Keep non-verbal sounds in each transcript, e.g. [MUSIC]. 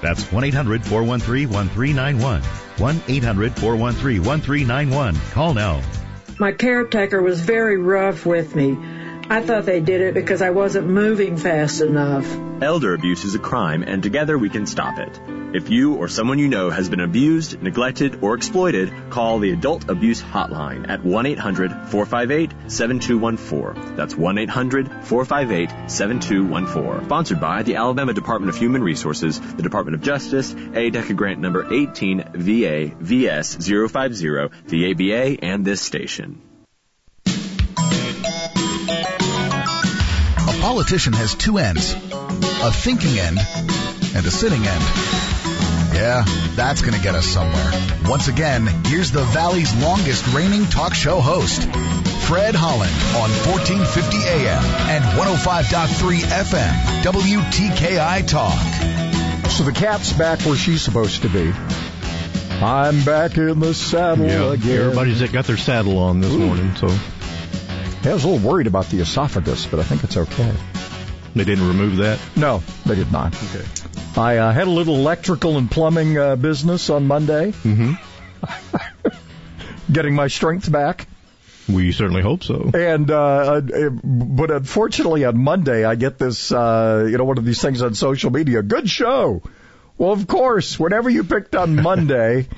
That's 1-800-413-1391. 1-800-413-1391. Call now. My caretaker was very rough with me. I thought they did it because I wasn't moving fast enough. Elder abuse is a crime, and together we can stop it. If you or someone you know has been abused, neglected, or exploited, call the Adult Abuse Hotline at 1-800-458-7214. That's 1-800-458-7214. Sponsored by the Alabama Department of Human Resources, the Department of Justice, ADECA grant number 18 VA VS 050, the ABA, and this station. Politician has two ends a thinking end and a sitting end. Yeah, that's going to get us somewhere. Once again, here's the Valley's longest reigning talk show host, Fred Holland on 1450 AM and 105.3 FM, WTKI Talk. So the cat's back where she's supposed to be. I'm back in the saddle Yeah, again. everybody's got their saddle on this Ooh. morning, so I was a little worried about the esophagus, but I think it's okay. they didn't remove that. No, they did not. Okay. I uh, had a little electrical and plumbing uh, business on Monday. Mm-hmm. [LAUGHS] Getting my strength back. We certainly hope so. And, uh, uh, but unfortunately on Monday I get this, uh, you know, one of these things on social media. Good show. Well, of course, whatever you picked on [LAUGHS] Monday,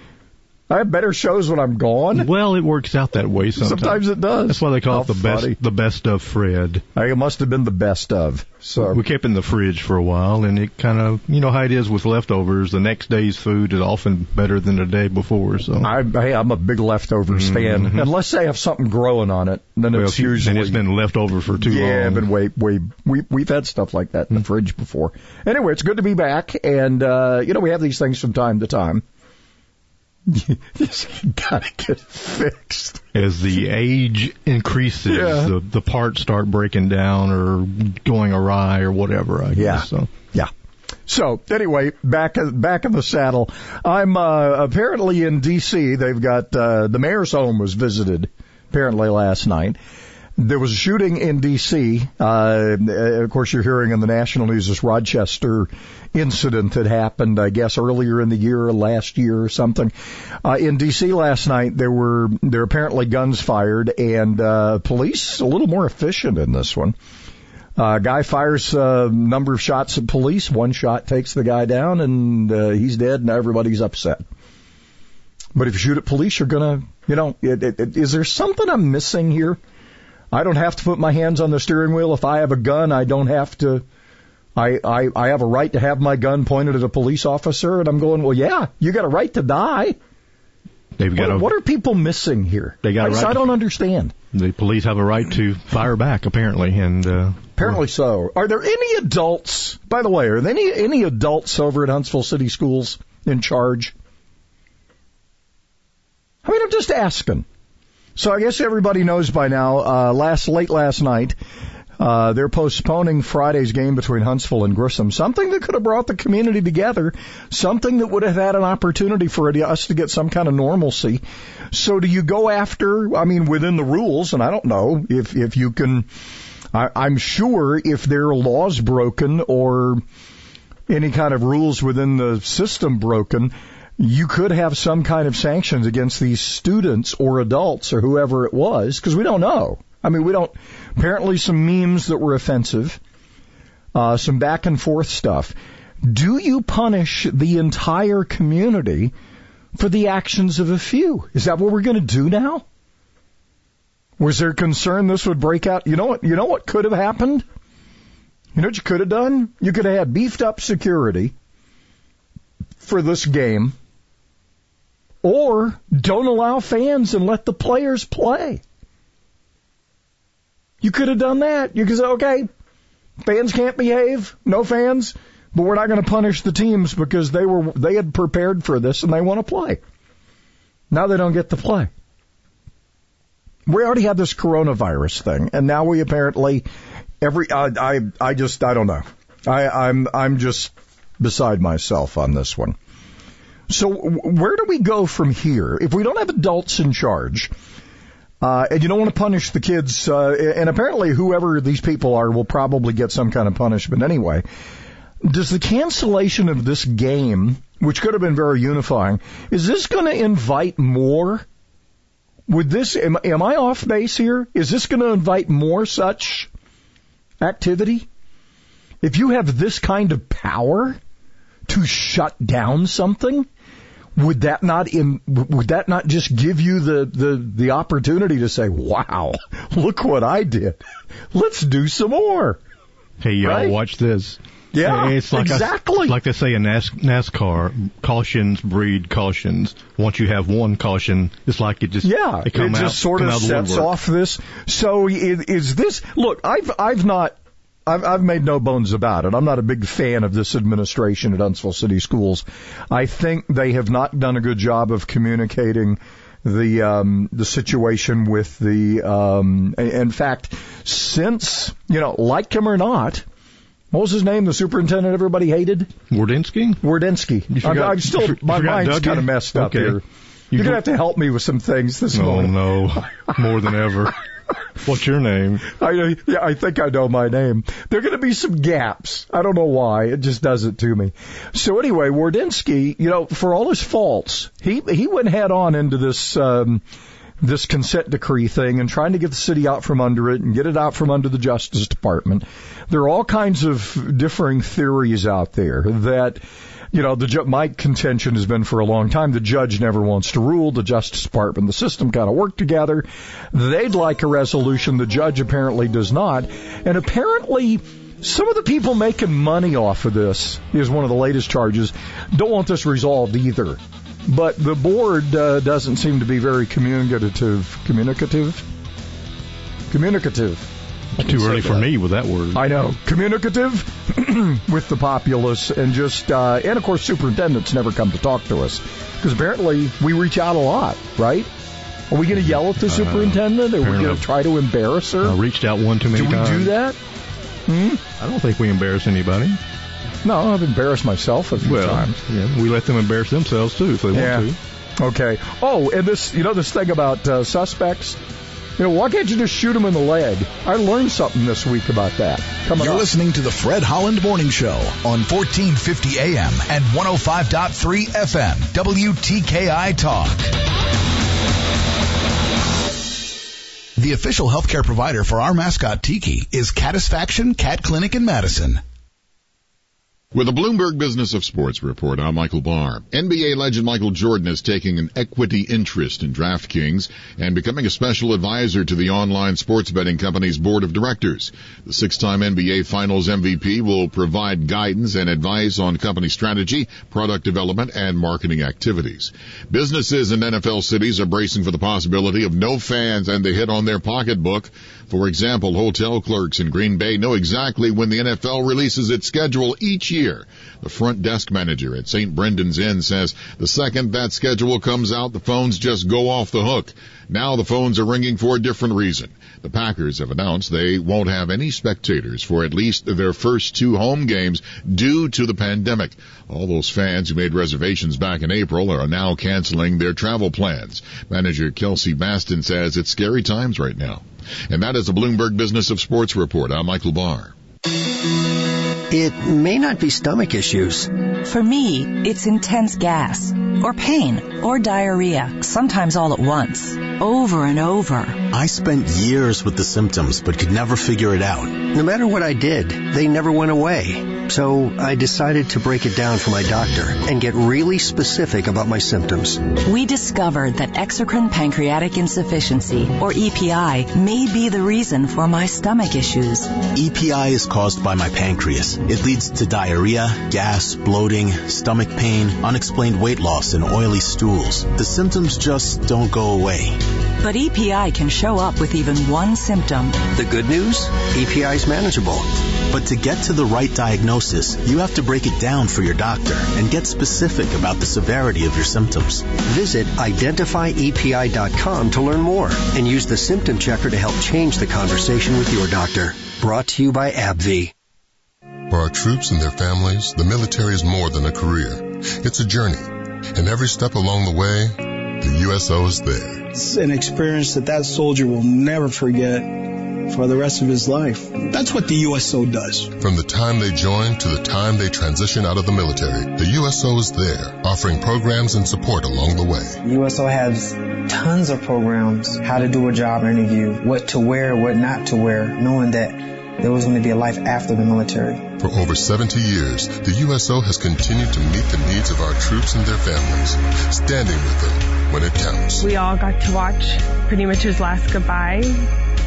I have better shows when I'm gone. Well, it works out that way sometimes. Sometimes it does. That's why they call How it the funny. best, the best of Fred. I it must have been the best of. So We kept in the fridge for a while, and it kind of, you know how it is with leftovers. The next day's food is often better than the day before. So I, hey, I'm a big leftovers fan. Unless they have something growing on it, then Mm-hmm. Well, it's usually and it's been left over for too yeah, long. been way, way. We we've had stuff like that in the fridge before. Anyway, it's good to be back, and uh, you know we have these things from time to time. [LAUGHS] Just gotta get fixed. As the age increases, Yeah. the the parts start breaking down or going awry or whatever. I Yeah. guess. So Yeah. So anyway, back back in the saddle. I'm uh, apparently in D.C. They've got uh, the mayor's home was visited apparently last night. There was a shooting in D.C. Uh, of course, you're hearing in the national news this Rochester incident that happened, I guess, earlier in the year, last year or something. Uh, in D.C. last night, there were there apparently guns fired, and uh, police a little more efficient in this one. Uh, guy fires a number of shots at police. One shot takes the guy down, and uh, he's dead, and everybody's upset. But if you shoot at police, you're gonna, you know, it, it, it, is there something I'm missing here? I don't have to put my hands on the steering wheel. If I have a gun, I don't have to. I, I, I have a right to have my gun pointed at a police officer, and I'm going, well, yeah, you got a right to die. they've got What, a, what are people missing here? They got I, right I don't understand. the police have a right to fire back apparently, and uh, Apparently so. Are there any adults, by the way, are there any, any adults over at Huntsville City Schools in charge? I mean, I'm just asking. So I guess everybody knows by now, uh, last, late last night, uh, they're postponing Friday's game between Huntsville and Grissom. Something that could have brought the community together. Something that would have had an opportunity for us to get some kind of normalcy. So do you go after, I mean, within the rules, and I don't know if, if you can, I, I'm sure if there are laws broken or any kind of rules within the system broken, you could have some kind of sanctions against these students or adults or whoever it was, because we don't know. I mean, we don't. Apparently, some memes that were offensive, uh, some back and forth stuff. Do you punish the entire community for the actions of a few? Is that what we're going to do now? Was there concern this would break out? You know what? You know what could have happened? You know what you could have done? You could have had beefed up security for this game, or don't allow fans and let the players play. You could have done that. You could say, okay, fans can't behave, no fans, but we're not going to punish the teams because they were they had prepared for this and they want to play. Now they don't get to play. We already had this coronavirus thing, and now we apparently every I I, I just I don't know. I I'm I'm just beside myself on this one. So where do we go from here? If we don't have adults in charge, uh, and you don't want to punish the kids, uh, and apparently whoever these people are will probably get some kind of punishment anyway. Does the cancellation of this game, which could have been very unifying, is this going to invite more? Would this, am, am I off base here? Is this going to invite more such activity? If you have this kind of power to shut down something, would that not in, would that not just give you the, the, the opportunity to say, wow, look what I did. Let's do some more. Hey, y'all, Right? watch this. Yeah, Hey, it's like I- exactly. like they say in NAS- NASCAR, cautions breed cautions. Once you have one caution, it's like it just Yeah, it, it just out, sort of the sets off this. So is, is this? Look, I've I've not. I've, I've made no bones about it. I'm not a big fan of this administration at Huntsville City Schools. I think they have not done a good job of communicating the um, the situation with the. Um, in fact, since you know, like him or not, what was his name? The superintendent everybody hated, Wardynski? Wardynski. You I'm, I'm still you my you mind's kind of messed up Okay. here. You You're gonna have to help me with some things this Oh morning. no, [LAUGHS] more than ever. [LAUGHS] What's your name? I, yeah, I think I know my name. There are going to be some gaps. I don't know why. It just does it to me. So anyway, Wardynski, you know, for all his faults, he he went head on into this um, this consent decree thing and trying to get the city out from under it and get it out from under the Justice Department. There are all kinds of differing theories out there that you know, the ju- my contention has been for a long time the judge never wants to rule. The Justice Department, the system kind of work together. They'd like a resolution. The judge apparently does not, and apparently. Some of the people making money off of this is one of the latest charges. Don't want this resolved either, but the board uh, doesn't seem to be very communicative. Communicative. Communicative. Too early for me with that word. I know. Communicative [CLEARS THROAT] with the populace and just, uh, and of course superintendents never come to talk to us. Because apparently we reach out a lot, right? Are we going to yell at the superintendent? Are we going to try to embarrass her? I reached out one too many times. do we times. do that? I don't think we embarrass anybody. No, I've embarrassed myself a few Well, times. yeah, we let them embarrass themselves too if they Yeah. want to. Okay. Oh, and this, you know, this thing about uh, suspects. You know, why can't you just shoot him in the leg? I learned something this week about that. Coming You're up. listening to the Fred Holland Morning Show on 1450 AM and 105.3 FM WTKI Talk. The official healthcare provider for our mascot Tiki is Catisfaction Cat Clinic in Madison. With a Bloomberg Business of Sports report, I'm Michael Barr. NBA legend Michael Jordan is taking an equity interest in DraftKings and becoming a special advisor to the online sports betting company's board of directors. The six-time NBA Finals MVP will provide guidance and advice on company strategy, product development, and marketing activities. Businesses in NFL cities are bracing for the possibility of no fans and the hit on their pocketbook. For example, hotel clerks in Green Bay know exactly when the NFL releases its schedule each year. The front desk manager at St. Brendan's Inn says the second that schedule comes out, the phones just go off the hook. Now the phones are ringing for a different reason. The Packers have announced they won't have any spectators for at least their first two home games due to the pandemic. All those fans who made reservations back in April are now canceling their travel plans. Manager Kelsey Baston says it's scary times right now. And that is the Bloomberg Business of Sports report. I'm Michael Barr. It may not be stomach issues. For me, it's intense gas, or pain, or diarrhea, sometimes all at once, over and over. I spent years with the symptoms but could never figure it out. No matter what I did, they never went away. So I decided to break it down for my doctor and get really specific about my symptoms. We discovered that exocrine pancreatic insufficiency, or EPI, may be the reason for my stomach issues. EPI is caused by my pancreas. It leads to diarrhea, gas, bloating, stomach pain, unexplained weight loss, and oily stools. The symptoms just don't go away. But EPI can show up with even one symptom. The good news? EPI is manageable. But to get to the right diagnosis, you have to break it down for your doctor and get specific about the severity of your symptoms. Visit identifyepi.com to learn more and use the symptom checker to help change the conversation with your doctor. Brought to you by AbbVie. For our troops and their families, the military is more than a career. It's a journey. And every step along the way, the USO is there. It's an experience that that soldier will never forget for the rest of his life. That's what the USO does. From the time they join to the time they transition out of the military, the USO is there, offering programs and support along the way. USO has tons of programs, how to do a job interview, what to wear, what not to wear, knowing that there was going to be a life after the military. For over 70 years, the USO has continued to meet the needs of our troops and their families, standing with them when it counts. We all got to watch pretty much his last goodbye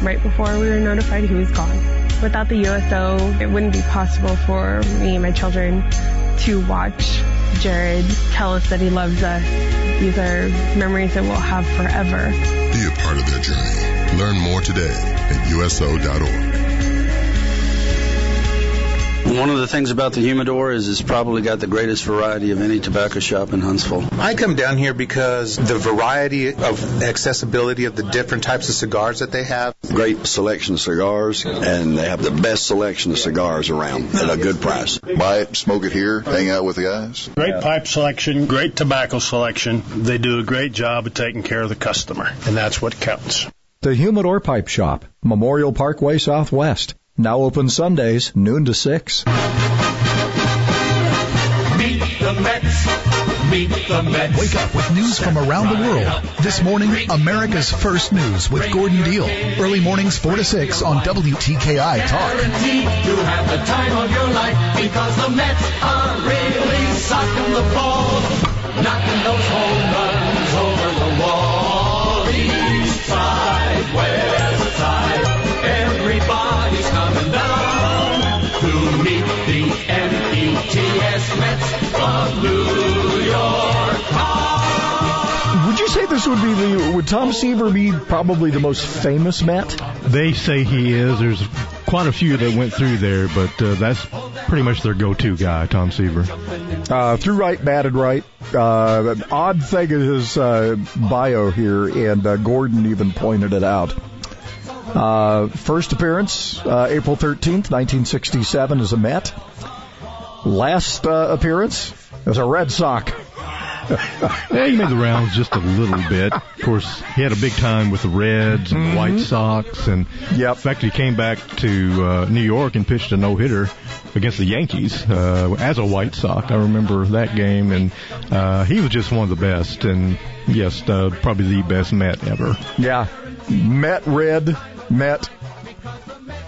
right before we were notified he was gone. Without the USO, it wouldn't be possible for me and my children to watch Jared tell us that he loves us. These are memories that we'll have forever. Be a part of their journey. Learn more today at USO.org. One of the things about the humidor is it's probably got the greatest variety of any tobacco shop in Huntsville. I come down here because the variety of accessibility of the different types of cigars that they have. Great selection of cigars, and they have the best selection of cigars around at a good price. Buy it, smoke it here, hang out with the guys. Great pipe selection, great tobacco selection. They do a great job of taking care of the customer, and that's what counts. The Humidor Pipe Shop, Memorial Parkway Southwest. Now open Sundays, noon to 6. Meet the Mets. Meet the Mets. Wake up with news from around the world. This morning, America's First News with Gordon Deal. Early mornings 4 to 6 on WTKI Talk. Guaranteed to have the time of your life because the Mets are really socking the ball, knocking those home runs over the wall. East side, Would you say this would be the, would Tom Seaver be probably the most famous Met? They say he is. There's quite a few that went through there, but uh, that's pretty much their go-to guy, Tom Seaver. Uh, threw right, batted right. Uh, an odd thing in his uh, bio here, and uh, Gordon even pointed it out. Uh, first appearance, uh, April 13th, 1967 as a Met. Last uh, appearance as a Red Sox. yeah, he made the rounds just a little bit. Of course, he had a big time with the Reds and the White Sox, and yep. in fact, he came back to uh, New York and pitched a no hitter against the Yankees uh, as a White Sox. I remember that game, and uh, he was just one of the best, and yes, uh, probably the best Met ever. Yeah, Met Red, Met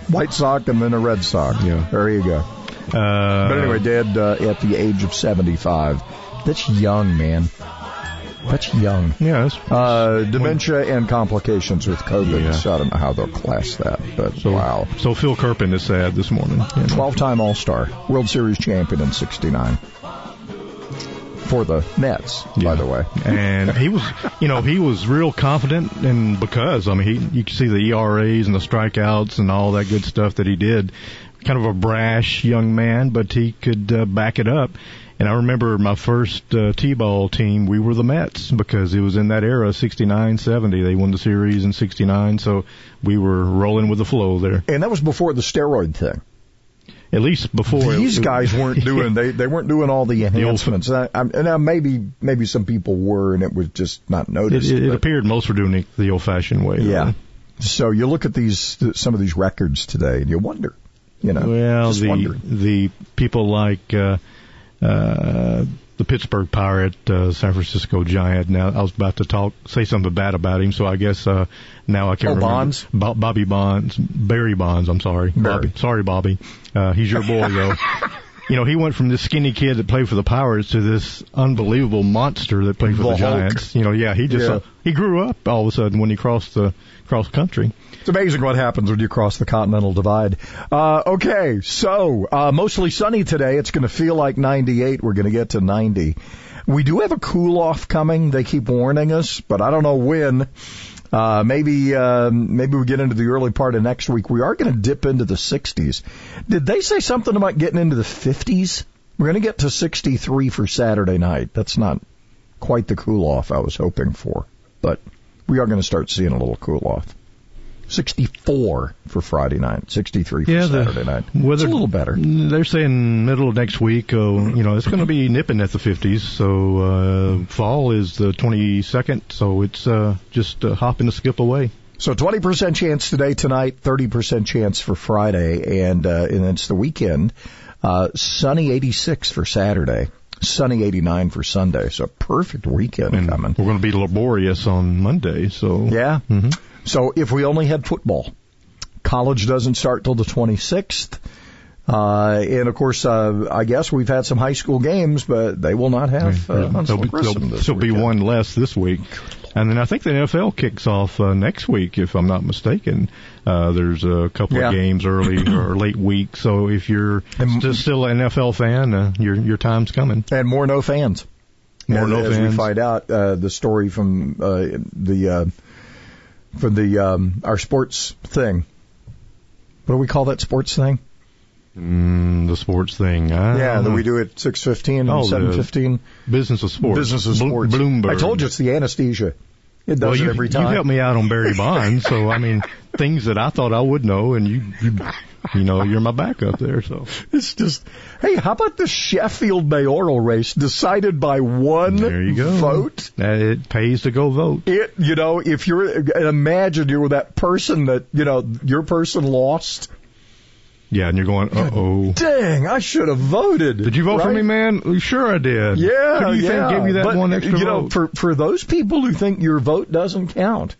White Sox, and then a Red Sox. Yeah, there you go. Uh, but anyway, dead uh, at the age of 75. That's young, man. That's young. Yeah. uh, dementia and complications with COVID. Yeah. So I don't know how they'll class that, but so, wow. So Phil Kerpen is sad this morning. You know? 12 time All Star, World Series champion in 69. For the Mets, yeah. by the way. and he was, you know, he was real confident, and because, I mean, he, you can see the ERAs and the strikeouts and all that good stuff that he did. Kind of a brash young man, but he could uh, back it up. And I remember my first uh, T-ball team, we were the Mets because it was in that era, 69, 70. They won the series in 69, so we were rolling with the flow there. And that was before the steroid thing. At least before these it, guys weren't doing they they weren't doing all the [LAUGHS] enhancements. The I, I, and uh, maybe maybe some people were, and it was just not noticed. It, it appeared most were doing it the old-fashioned way. Yeah. Really. So you look at these some of these records today, and you wonder, you know, well just the wonder. the people like. Uh, uh, the Pittsburgh Pirate, uh, San Francisco Giant. Now I was about to talk, say something bad about him, so I guess uh, now I can't oh, remember. Bonds, Bo- Bobby Bonds, Barry Bonds. I'm sorry, Barry. Bobby. Sorry, Bobby. Uh, he's your boy though. [LAUGHS] you know, he went from this skinny kid that played for the Pirates to this unbelievable monster that played for the, the Giants. You know, yeah, he just yeah. he grew up all of a sudden when he crossed the cross country. It's amazing what happens when you cross the continental divide. Uh, okay, so uh, mostly sunny today. It's going to feel like 98. We're going to get to 90. We do have a cool off coming. They keep warning us, but I don't know when. Uh, maybe um, maybe we get into the early part of next week. We are going to dip into the 60s. Did they say something about getting into the 50s? We're going to get to 63 for Saturday night. That's not quite the cool off I was hoping for, but we are going to start seeing a little cool off. 64 for Friday night, 63 for Yeah, the Saturday night. weather- it's a little better. They're saying middle of next week. Oh, you know, it's going to be nipping at the 50s. So uh, fall is the 22nd. So it's uh, just a hop and a skip away. So 20% chance today, tonight, 30% chance for Friday, and, uh, and it's the weekend. Uh, sunny 86 for Saturday, sunny 89 for Sunday. So perfect weekend And coming. we're going to be laborious on Monday. So Yeah. hmm So if we only had football, college doesn't start till the 26th. Uh, and of course, uh, I guess we've had some high school games, but they will not have uh, Huntsville there'll be, there'll, there'll be one less this week. And then I think the NFL kicks off uh, next week, if I'm not mistaken. Uh, there's a couple Yeah. of games early [CLEARS THROAT] or late week. So if you're st- still an NFL fan, uh, your your time's coming. And more no fans. More And no as we find out uh, the story from uh, the uh, from the um, our sports thing. What do we call that sports thing? Mm, the sports thing. I yeah, that we do at six fifteen Oh, and seven fifteen. Business of sports. Business of sports. Bloomberg. I told you it's the anesthesia. It does well, it you, every you helped me out on Barry Bonds, so I mean things that I thought I would know, and you, you, you know, you're my backup there. So It's just, hey, how about the Sheffield mayoral race decided by one there you go. vote? It pays to go vote. It, you know, if you're, imagine you're that person that, you know, your person lost. Yeah, and you're going, uh oh. Dang, I should have voted. Did you vote for me, man? Sure, I did. Yeah, Who do you yeah. think gave me that but, one extra you know, vote? for for those people who think your vote doesn't count,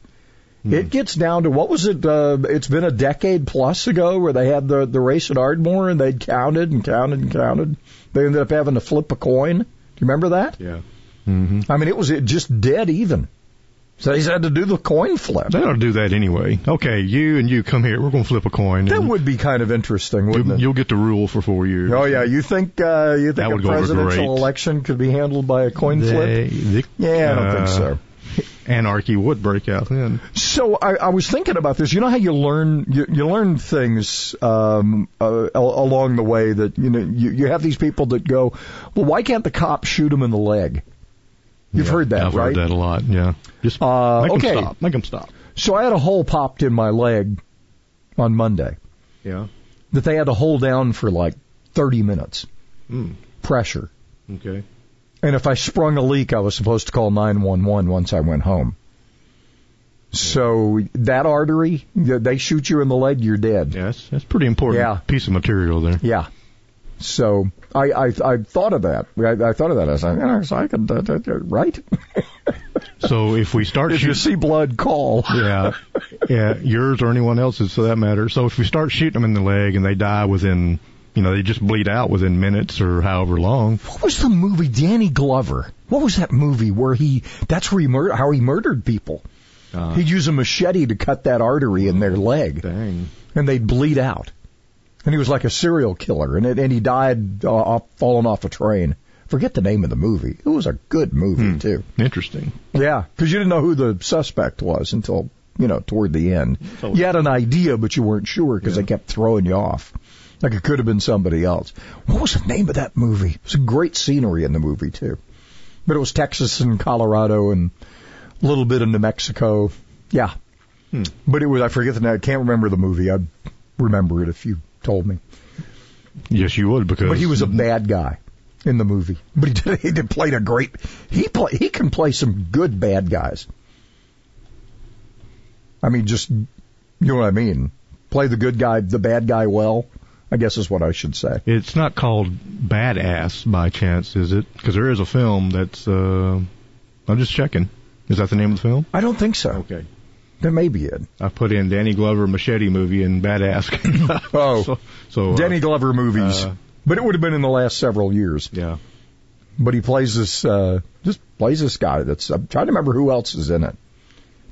Hmm. it gets down to what was it? Uh, it's been a decade plus ago where they had the the race at Ardmore and they'd counted and counted and counted. They ended up having to flip a coin. Do you remember that? yeah. hmm I mean, it was it just dead even. So they had to do the coin flip. They ought to do that anyway. Okay, you and you come here. We're going to flip a coin. That would be kind of interesting, wouldn't you, it? you'll get to rule for four years. Oh yeah, you think uh, you think a presidential election could be handled by a coin flip? They- they- Yeah, I don't think uh, so. Anarchy would break out then. So I, I was thinking about this. You know how you learn you, you learn things um, uh, along the way that you know you, you have these people that go, well, why can't the cop shoot him in the leg? You've Yeah, heard that, I've right? heard that a lot. Yeah. Just Uh, make okay. them stop. Make them stop. So I had a hole popped in my leg on Monday Yeah. that they had to hold down for like 30 minutes Mm. pressure. Okay. And if I sprung a leak, I was supposed to call 911 once I went home. So that artery, they shoot you in the leg, you're dead. Yes, that's pretty important Yeah. piece of material there. Yeah. So I I, I thought of that. I, I thought of that. I was like, so I could, uh, right? [LAUGHS] So if we start if you see blood, call. yeah, [LAUGHS] yeah, yours or anyone else's for that matter. So if we start shooting them in the leg and they die within, you know, they just bleed out within minutes or however long. What was the movie Danny Glover? What was that movie where he? That's where he mur- how he murdered people. Uh, He'd use a machete to cut that artery in their leg, dang. and they'd bleed out. And he was like a serial killer, and it, and he died uh, off, falling off a train. Forget the name of the movie. It was a good movie Hmm. too. Interesting. Yeah, because you didn't know who the suspect was until you know toward the end. So- You had an idea, but you weren't sure because they kept throwing you off. Like it could have been somebody else. What was the name of that movie? It was a great scenery in the movie too, but it was Texas and Colorado and a little bit of New Mexico. Yeah, Hmm. but it was I forget the name. I can't remember the movie. I'd remember it if you told me. Yes, you would because. But he was a bad guy in the movie. [LAUGHS] But he did, he did played a great. He play he can play some good bad guys. I mean, just you know what I mean. Play the good guy, the bad guy well. I guess is what I should say. It's not called Badass by chance, is it? Because there is a film that's. uh I'm just checking. Is that the name of the film? I don't think so. Okay. That may be it. I put in Danny Glover machete movie and Badass. [LAUGHS] Oh, so, so uh, Danny Glover movies. uh, but it would have been in the last several years. Yeah. But he plays this, uh, just plays this guy that's, I'm trying to remember who else is in it.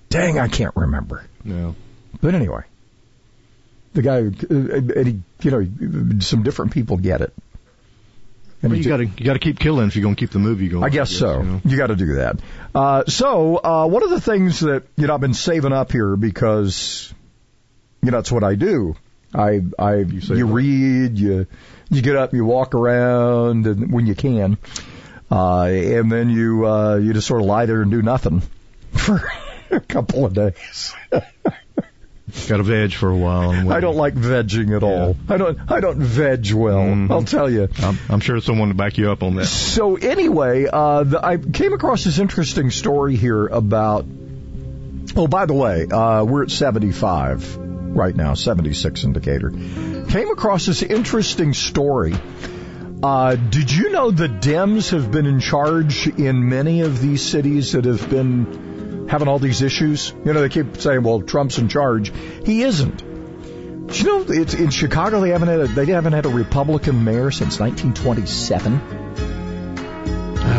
Dang, I can't remember. No. But anyway, the guy, uh, and he, you know, some different people get it. And Well, you got to you got to keep killing if you're going to keep the movie going. I guess so. You, got to do that. Uh, so uh, one of the things that you know I've been saving up here because you know that's what I do. I I you, read you you get up you walk around and when you can, uh, and then you uh, you just sort of lie there and do nothing [LAUGHS] for a couple of days. Got to veg for a while. And I don't like vegging at all. I don't I don't veg well. I'll tell you. I'm, I'm sure someone to back you up on that. So anyway, uh, the, I came across this interesting story here about. Oh, by the way, uh, we're at 75 right now, 76 indicator. Came across this interesting story. Uh, did you know the Dems have been in charge in many of these cities that have been having all these issues? You know, they keep saying, "Well, Trump's in charge." He isn't. Do you know it's in Chicago? They haven't had a, they haven't had a Republican mayor since 1927.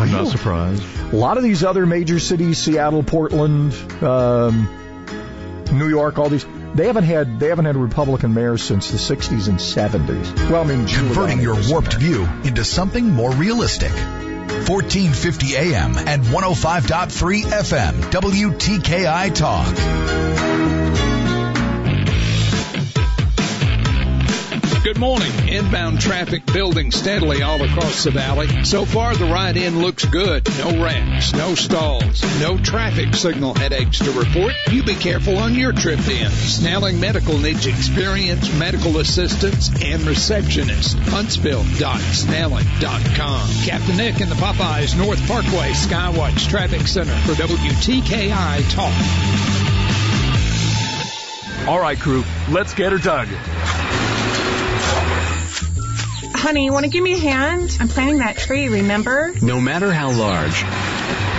I'm not surprised. A lot of these other major cities, Seattle, Portland, um, New York, all these, they haven't had they haven't had a Republican mayor since the 60s and 70s. Well, I mean, Converting your warped view into something more realistic. 1450 AM and 105.3 FM, WTKI Talk. Good morning. Inbound traffic building steadily all across the valley. So far, the ride in looks good. No wrecks, no stalls, no traffic signal headaches to report. You be careful on your trip in. Snelling Medical needs experienced medical assistants and receptionists. Huntsville.snelling.com. Captain Nick in the Popeyes North Parkway Skywatch Traffic Center for WTKI Talk. All right, crew, let's get her dug. Honey, want to give me a hand? I'm planting that tree, remember? No matter how large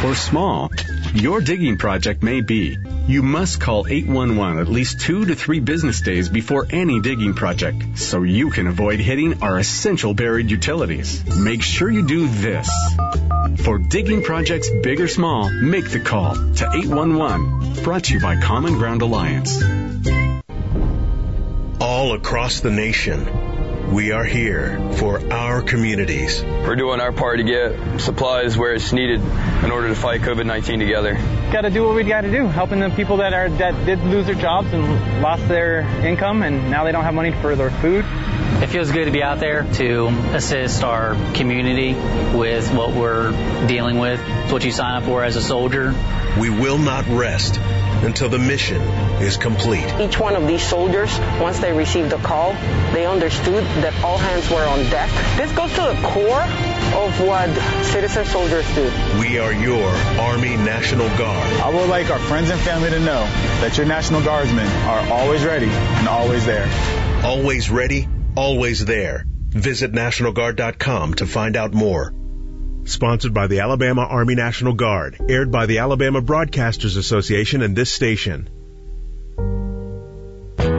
or small your digging project may be, you must call 811 at least two to three business days before any digging project so you can avoid hitting our essential buried utilities. Make sure you do this. For digging projects big or small, make the call to 811. Brought to you by Common Ground Alliance. All across the nation, we are here for our communities. We're doing our part to get supplies where it's needed in order to fight COVID-19 together. Got to do what we got to do, helping the people that are that did lose their jobs and lost their income, and now they don't have money for their food. It feels good to be out there to assist our community with what we're dealing with. It's what you sign up for as a soldier. We will not rest until the mission is complete. Each one of these soldiers, once they received the call, they understood that all hands were on deck. This goes to the core of what citizen soldiers do. We are your Army National Guard. I would like our friends and family to know that your National Guardsmen are always ready and always there. Always ready, always there. Visit NationalGuard.com to find out more. Sponsored by the Alabama Army National Guard. Aired by the Alabama Broadcasters Association and this station.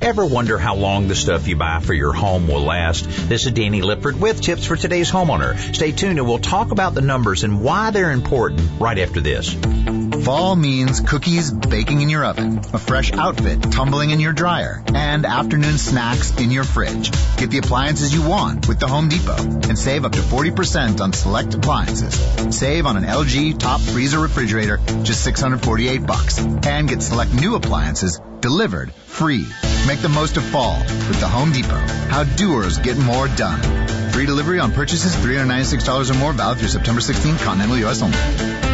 Ever wonder how long the stuff you buy for your home will last? This is Danny Lipford with tips for today's homeowner. Stay tuned and we'll talk about the numbers and why they're important right after this. Fall means cookies baking in your oven, a fresh outfit tumbling in your dryer, and afternoon snacks in your fridge. Get the appliances you want with the Home Depot and save up to 40% on select appliances. Save on an LG top freezer refrigerator, just 648 bucks, and get select new appliances delivered free. Make the most of fall with the Home Depot. How doers get more done. Free delivery on purchases $396 or more valid through September 16th, continental U.S. only.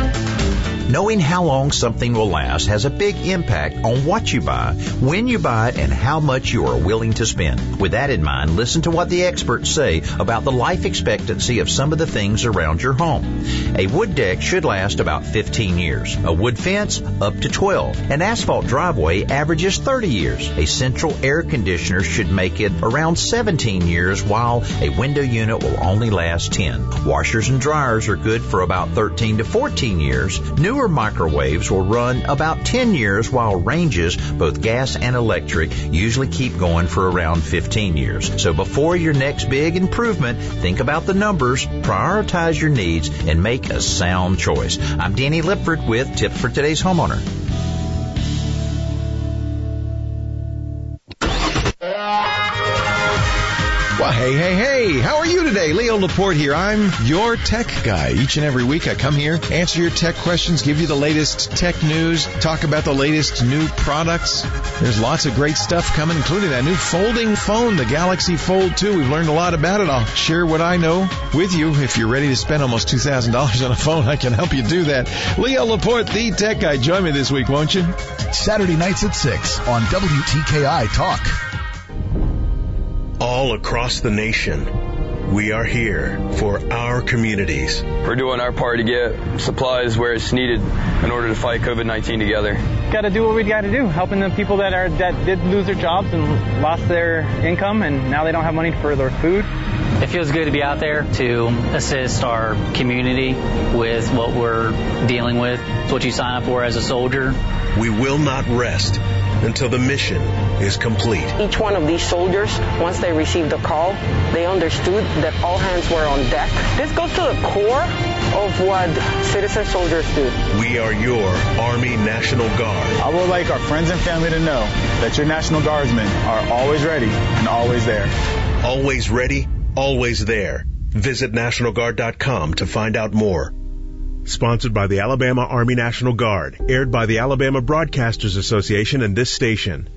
Knowing how long something will last has a big impact on what you buy, when you buy it, and how much you are willing to spend. With that in mind, listen to what the experts say about the life expectancy of some of the things around your home. A wood deck should last about 15 years. A wood fence, up to 12. An asphalt driveway averages 30 years. A central air conditioner should make it around 17 years, while a window unit will only last 10. Washers and dryers are good for about 13 to 14 years. Newer microwaves will run about 10 years, while ranges, both gas and electric, usually keep going for around 15 years. So before your next big improvement, think about the numbers, prioritize your needs, and make a sound choice. I'm Danny Lipford with Tips for Today's Homeowner. Hey, hey, hey, how are you today? Leo Laporte here. I'm your tech guy. Each and every week I come here, answer your tech questions, give you the latest tech news, talk about the latest new products. There's lots of great stuff coming, including that new folding phone, the Galaxy Fold 2. We've learned a lot about it. I'll share what I know with you. If you're ready to spend almost $2,000 on a phone, I can help you do that. Leo Laporte, the tech guy. Join me this week, won't you? Saturday nights at 6 on WTKI Talk. All across the nation, we are here for our communities. We're doing our part to get supplies where it's needed in order to fight COVID-19 together. Got to do what we got to do, helping the people that are that did lose their jobs and lost their income, and now they don't have money for their food. It feels good to be out there to assist our community with what we're dealing with. It's what you sign up for as a soldier. We will not rest until the mission is complete. Each one of these soldiers, once they received the call, they understood that all hands were on deck. This goes to the core of what citizen soldiers do. We are your Army National Guard. I would like our friends and family to know that your National Guardsmen are always ready and always there. Always ready, always there. Visit NationalGuard.com to find out more. Sponsored by the Alabama Army National Guard. Aired by the Alabama Broadcasters Association and this station.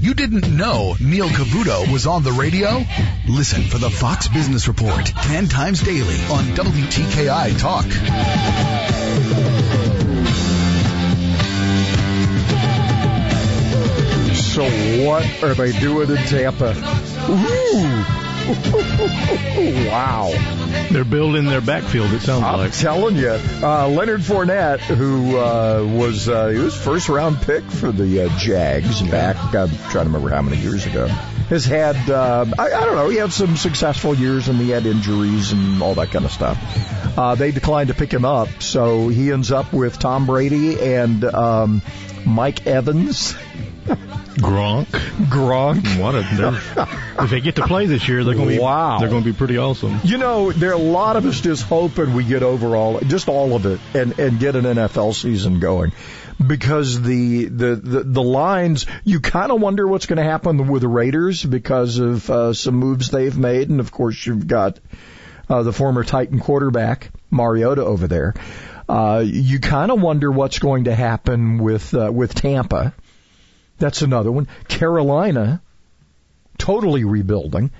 You didn't know Neil Cavuto was on the radio? Listen for the Fox Business Report 10 times daily on WTKI Talk. So what are they doing in Tampa? Ooh. [LAUGHS] wow. They're building their backfield, it sounds I'm like. telling you, uh, Leonard Fournette, who uh, was uh, he was first round pick for the uh, Jags back, I'm trying to remember how many years ago, has had uh, I, I don't know, he had some successful years and he had injuries and all that kind of stuff. Uh, they declined to pick him up, so he ends up with Tom Brady and um, Mike Evans. Gronk. Gronk. What a, if they get to play this year, they're going to be Wow. they're going to be pretty awesome. You know, there are a lot of us just hoping we get over all, just all of it, and and get an NFL season going, because the the the, the lines, you kind of wonder what's going to happen with the Raiders because of uh, some moves they've made, and of course you've got uh, the former Titan quarterback Mariota over there. Uh, you kind of wonder what's going to happen with uh, with Tampa. That's another one. Carolina, totally rebuilding.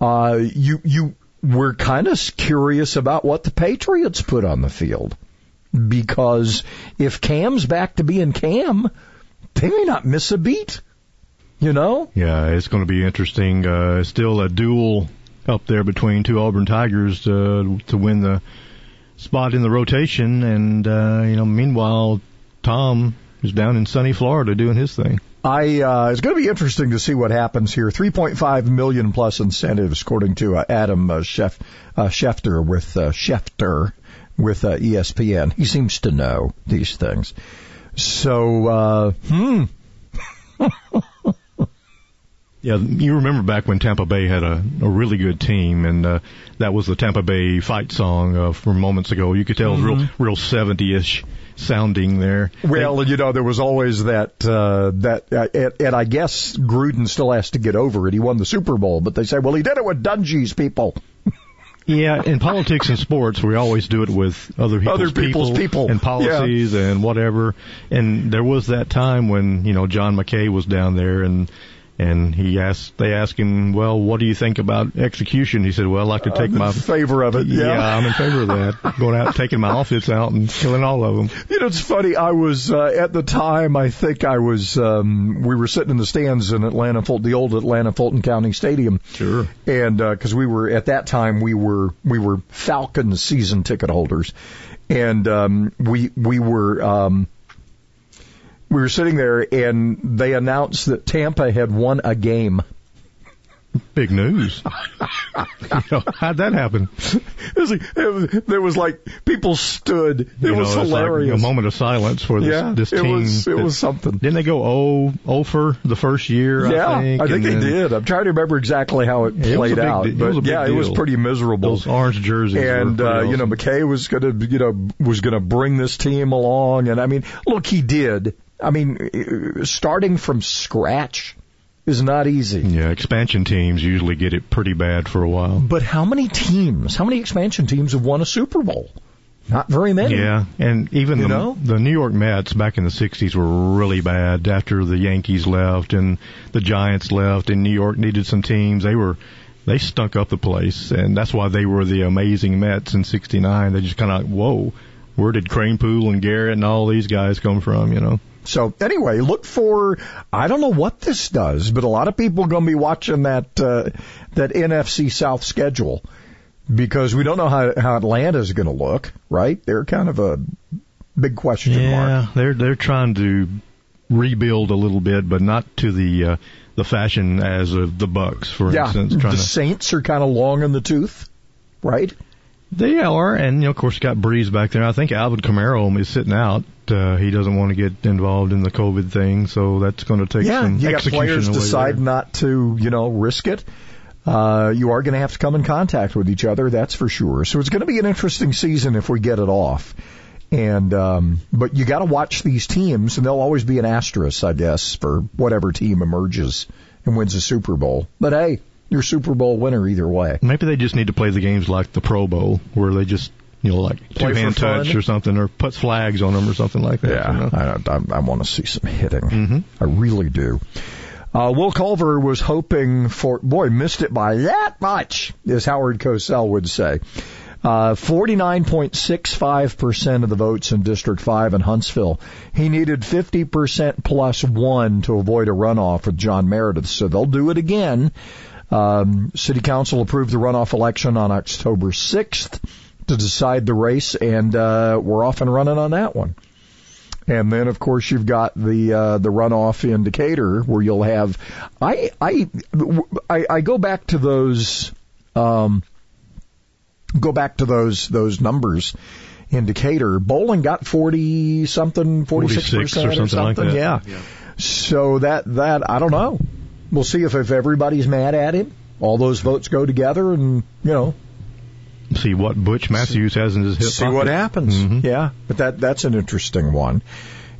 Uh, you you were kind of curious about what the Patriots put on the field because if Cam's back to being Cam, they may not miss a beat. You know? Yeah, it's going to be interesting. Uh, still a duel up there between two Auburn Tigers uh, to win the spot in the rotation, and uh, you know, meanwhile, Tom is down in sunny Florida doing his thing. I uh, it's going to be interesting to see what happens here. 3.5 million plus incentives, according to uh, Adam uh, Schef, uh, Schefter with uh, Schefter with uh, ESPN. He seems to know these things. So, uh, hmm. [LAUGHS] Yeah, you remember back when Tampa Bay had a, a really good team, and uh, that was the Tampa Bay fight song uh, from moments ago. You could tell it was real, real 70-ish sounding there. Well, you know, there was always that uh, that, uh, and, and I guess Gruden still has to get over it. He won the Super Bowl, but they say, well, he did it with Dungy's people. [LAUGHS] Yeah, in politics and sports, we always do it with other people's, Other people's people. and policies and whatever. And there was that time when you know John McKay was down there and. And he asked, they asked him, well, what do you think about execution? He said, well, I like to take I'm in my favor of it. Yeah. I'm in favor of that. Going out, taking my outfits out and killing all of them. You know, it's funny. I was uh, at the time. I think I was. Um, we were sitting in the stands in Atlanta, Fult- the old Atlanta Fulton County Stadium. Sure. And because we were at that time, we were we were Falcons season ticket holders, and um, we we were. Um, we were sitting there, and they announced that Tampa had won a game. Big news. [LAUGHS] [LAUGHS] You know, how'd that happen? It was like, it was, there was like people stood. It You was know, it's like hilarious. a moment of silence for this, Yeah, this it team. was- it that- was something. Didn't they go oh for the first year? yeah, I think, and they then- did. I'm trying to remember exactly how it It played out, de- but big yeah, it was pretty miserable. Those orange jerseys, and uh, pretty you know. McKay was going to, you know, was going to bring this team along, and I mean, look, he did. I mean, starting from scratch is not easy. Yeah, expansion teams usually get it pretty bad for a while. But how many teams? How many expansion teams have won a Super Bowl? Not very many. Yeah, and even You the, know? the New York Mets back in the '60s were really bad after the Yankees left and the Giants left, and New York needed some teams. They were they stunk up the place, and that's why they were the amazing Mets in '69. They just kind of whoa, where did Kranepool and Garrett and all these guys come from? You know. So anyway, look for I don't know what this does, but a lot of people are going to be watching that uh, that NFC South schedule because we don't know how how Atlanta is going to look. Right? They're kind of a big question mark. Yeah, they're they're trying to rebuild a little bit, but not to the uh, the fashion as of the Bucs, for Yeah, instance. the Trying to, Saints are kind of long in the tooth, right? They are, and you know, of course, got Brees back there. I think Alvin Kamara is sitting out. Uh, he doesn't want to get involved in the COVID thing, so that's going to take yeah, some you got players decide there. not to, you know, risk it. Uh, you are going to have to come in contact with each other, that's for sure. So it's going to be an interesting season if we get it off. And um, but you got to watch these teams, and there'll always be an asterisk, I guess, for whatever team emerges and wins a Super Bowl. But hey, you're Super Bowl winner either way. Maybe they just need to play the games like the Pro Bowl, where they just you know like two hand fun? touch or something, or puts flags on them or something like that. you know? I, I, I want to see some hitting. Mm-hmm. I really do. Uh, Will Culver was hoping for, boy, missed it by that much, as Howard Cosell would say. Uh, 49.65% of the votes in District 5 in Huntsville. He needed 50% plus one to avoid a runoff with John Meredith, so they'll do it again. Um, City Council approved the runoff election on October 6th to decide the race, and uh, we're off and running on that one. And then, of course, you've got the uh, the runoff indicator where you'll have. I I I, I go back to those. Um, go back to those those numbers. Indicator. Bowling got forty something, forty six percent or something like that. Yeah. So that that I don't know. We'll see if if everybody's mad at him. All those votes go together, and you know, See what Butch Matthews has in his hip see pocket. what happens. Mhm. Yeah, but that that's an interesting one.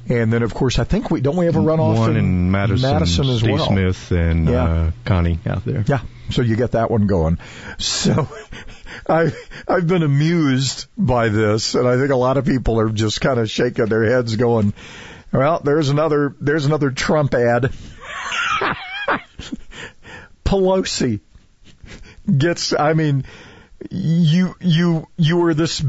And then, of course, I think we don't we have a runoff One in, in Madison, Madison as Steve well. Smith and Yeah. uh, Connie out there. Yeah, so you get that one going. So [LAUGHS] I I've been amused by this, and I think a lot of people are just kind of shaking their heads, going, "Well, there's another there's another Trump ad." [LAUGHS] [LAUGHS] Pelosi gets. I mean, you you you were this.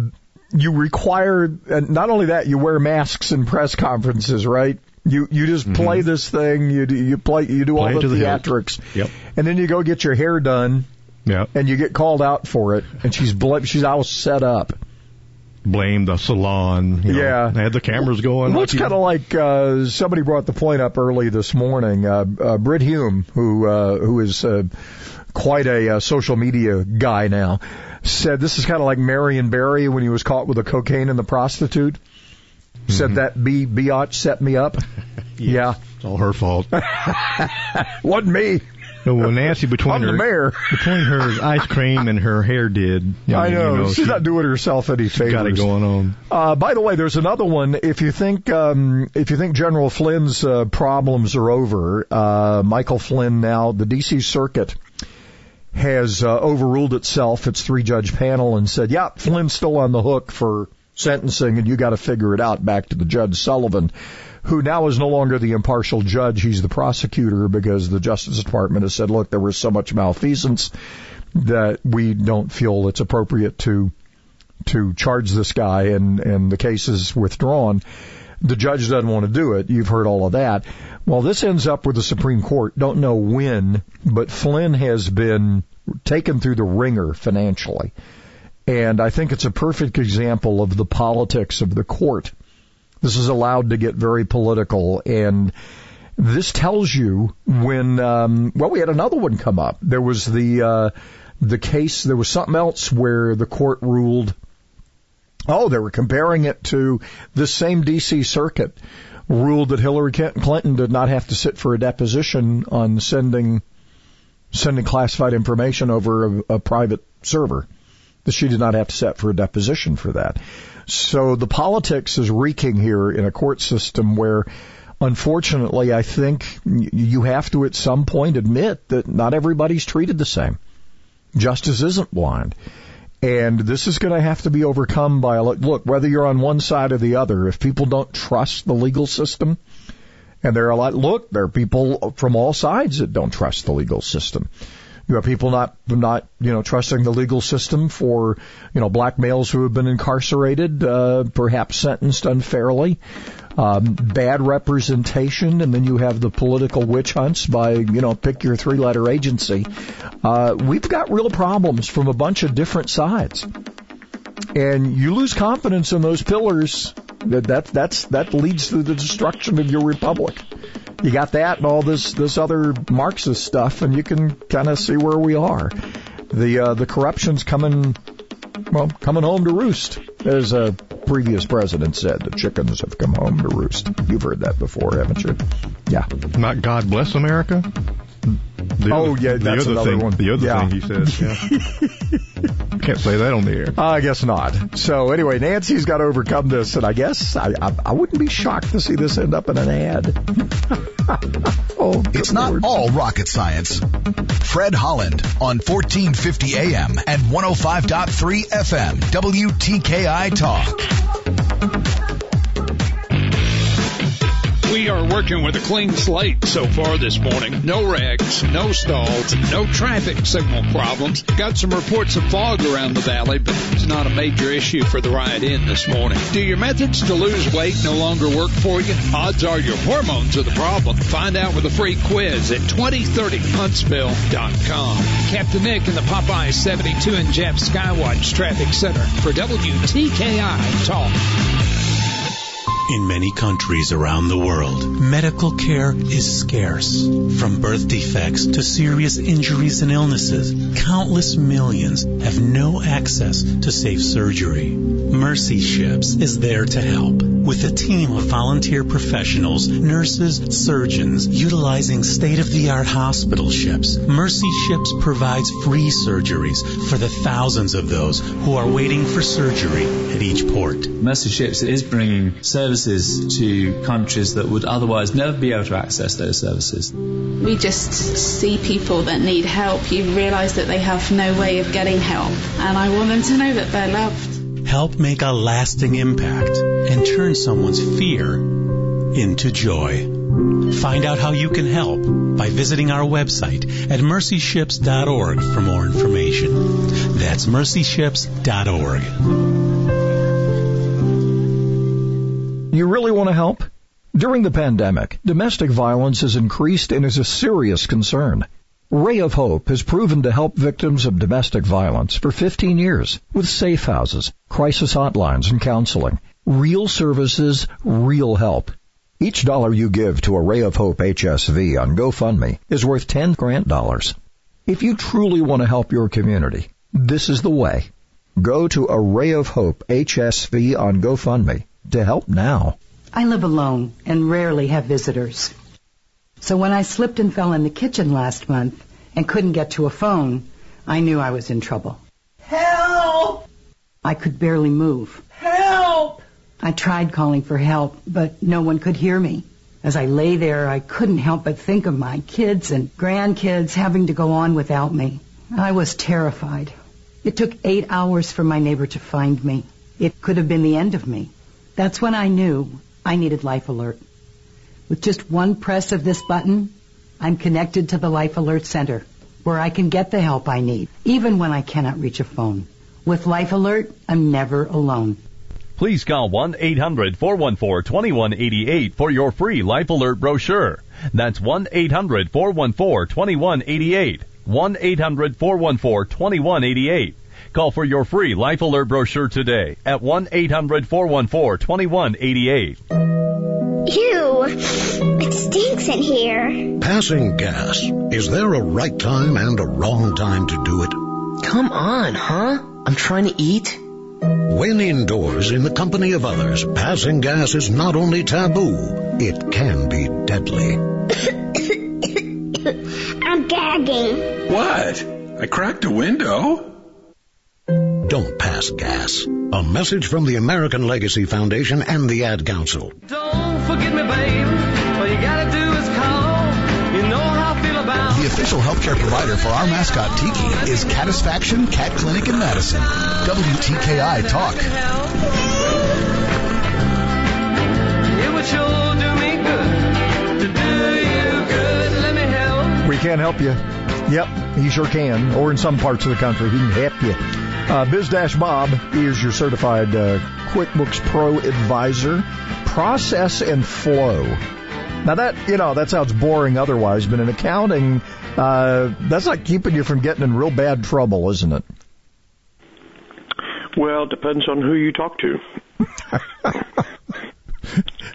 You require, and not only that, you wear masks in press conferences, right? You you just play this thing. You do, you play you do Mm-hmm. Play all the to the hilt. theatrics, Yep. and then you go get your hair done, Yeah. and you get called out for it, and she's bl- she's all set up. Blame the salon. you know. Yeah. They had the cameras going. Well, it's kind of like uh, somebody brought the point up early this morning. Uh, uh, Brit Hume, who uh, who is uh, quite a uh, social media guy now, said this is kind of like Marion Barry when he was caught with the cocaine and the prostitute. Said that B biatch set me up. [LAUGHS] yeah, It's all her fault. [LAUGHS] wasn't me. No, well, Nancy between I'm her the mayor. between her ice cream and her hair did. I mean, know, You know she's she not doing herself any favors. got it going on. Uh, by the way, there's another one. If you think um, if you think General Flynn's uh, problems are over, uh, Michael Flynn now the D.C. Circuit has uh, overruled itself, its three judge panel, and said, yeah, Flynn's still on the hook for sentencing and you got to figure it out back to the Judge Sullivan, who now is no longer the impartial judge. He's the prosecutor because the Justice Department has said, look, there was so much malfeasance that we don't feel it's appropriate to to charge this guy and, and the case is withdrawn. The judge doesn't want to do it. You've heard all of that. Well, this ends up with the Supreme Court. Don't know when, but Flynn has been taken through the wringer financially. And I think it's a perfect example of the politics of the court. This is allowed to get very political and this tells you when, um, well, we had another one come up. There was the, uh, the case, there was something else where the court ruled, oh, they were comparing it to the same DC circuit ruled that Hillary Clinton did not have to sit for a deposition on sending, sending classified information over a, a private server. She did not have to set for a deposition for that. So the politics is reeking here in a court system where unfortunately I think you have to at some point admit that not everybody's treated the same. Justice isn't blind. And this is going to have to be overcome by, a look, whether you're on one side or the other, if people don't trust the legal system, and there are a lot, look, there are people from all sides that don't trust the legal system. You have people not, not, you know, trusting the legal system for, you know, black males who have been incarcerated, uh, perhaps sentenced unfairly um, bad representation, and then you have the political witch hunts by, you know, pick your three letter agency. Uh, we've got real problems from a bunch of different sides. And you lose confidence in those pillars, that, that that's that leads to the destruction of your republic. You got that and all this this other Marxist stuff, and you can kind of see where we are. The uh, the corruption's coming well coming home to roost, as a previous president said. The chickens have come home to roost. You've heard that before, haven't you? Yeah. Not God bless America. The oh other, yeah, that's the other thing, one. The other yeah. thing he said. [LAUGHS] Yeah. Can't say that on the air. I guess not. So anyway, Nancy's got to overcome this, and I guess I, I, I wouldn't be shocked to see this end up in an ad. [LAUGHS] oh, it's not Lord. all rocket science. Fred Holland on 1450 AM and 105.3 FM WTKI Talk. We are working with a clean slate so far this morning. No wrecks, no stalls, no traffic signal problems. Got some reports of fog around the valley, but it's not a major issue for the ride in this morning. Do your methods to lose weight no longer work for you? Odds are your hormones are the problem. Find out with a free quiz at 2030huntsville.com. Captain Nick in the Popeye 72 and Jeff Skywatch Traffic Center for WTKI Talk. In many countries around the world, medical care is scarce. From birth defects to serious injuries and illnesses, countless millions have no access to safe surgery. Mercy Ships is there to help. With a team of volunteer professionals, nurses, surgeons, utilizing state-of-the-art hospital ships, Mercy Ships provides free surgeries for the thousands of those who are waiting for surgery at each port. Mercy Ships is bringing services to countries that would otherwise never be able to access those services. We just see people that need help. You realise that they have no way of getting help, and I want them to know that they're loved. Help make a lasting impact and turn someone's fear into joy. Find out how you can help by visiting our website at mercyships.org for more information. That's mercyships.org. You really want to help? During the pandemic, domestic violence has increased and is a serious concern. Ray of Hope has proven to help victims of domestic violence for 15 years with safe houses, crisis hotlines, and counseling. Real services, real help. Each dollar you give to a Ray of Hope HSV on GoFundMe is worth 10 grant dollars. If you truly want to help your community, this is the way. Go to a Ray of Hope HSV on GoFundMe to help now. I live alone and rarely have visitors. So when I slipped and fell in the kitchen last month and couldn't get to a phone, I knew I was in trouble. Help! I could barely move. Help! I tried calling for help, but no one could hear me. As I lay there, I couldn't help but think of my kids and grandkids having to go on without me. I was terrified. It took eight hours for my neighbor to find me. It could have been the end of me. That's when I knew I needed Life Alert. With just one press of this button, I'm connected to the Life Alert Center, where I can get the help I need, even when I cannot reach a phone. With Life Alert, I'm never alone. Please call 1-800-414-2188 for your free Life Alert brochure. That's 1-800-414-2188. 1-800-414-2188. Call for your free Life Alert brochure today at 1-800-414-2188. Ew, it stinks in here. Passing gas. Is there a right time and a wrong time to do it? Come on, huh? I'm trying to eat. When indoors in the company of others, passing gas is not only taboo, it can be deadly. [COUGHS] I'm gagging. What? I cracked a window? Don't pass gas. A message from the American Legacy Foundation and the Ad Council. Don't forget me, babe. All you gotta do is call. You know how I feel about The official healthcare provider for our mascot Tiki is Catisfaction Cat Clinic in Madison. WTKI Talk. It would sure do me good to do you good. Let me help. We can't help you. Yep, he sure can. Or in some parts of the country, he can help you. Uh, Biz Dash Bob is your certified uh, QuickBooks Pro advisor. Process and flow. Now that you know that sounds boring otherwise, but in accounting, uh, that's not keeping you from getting in real bad trouble, isn't it? Well, it depends on who you talk to. [LAUGHS]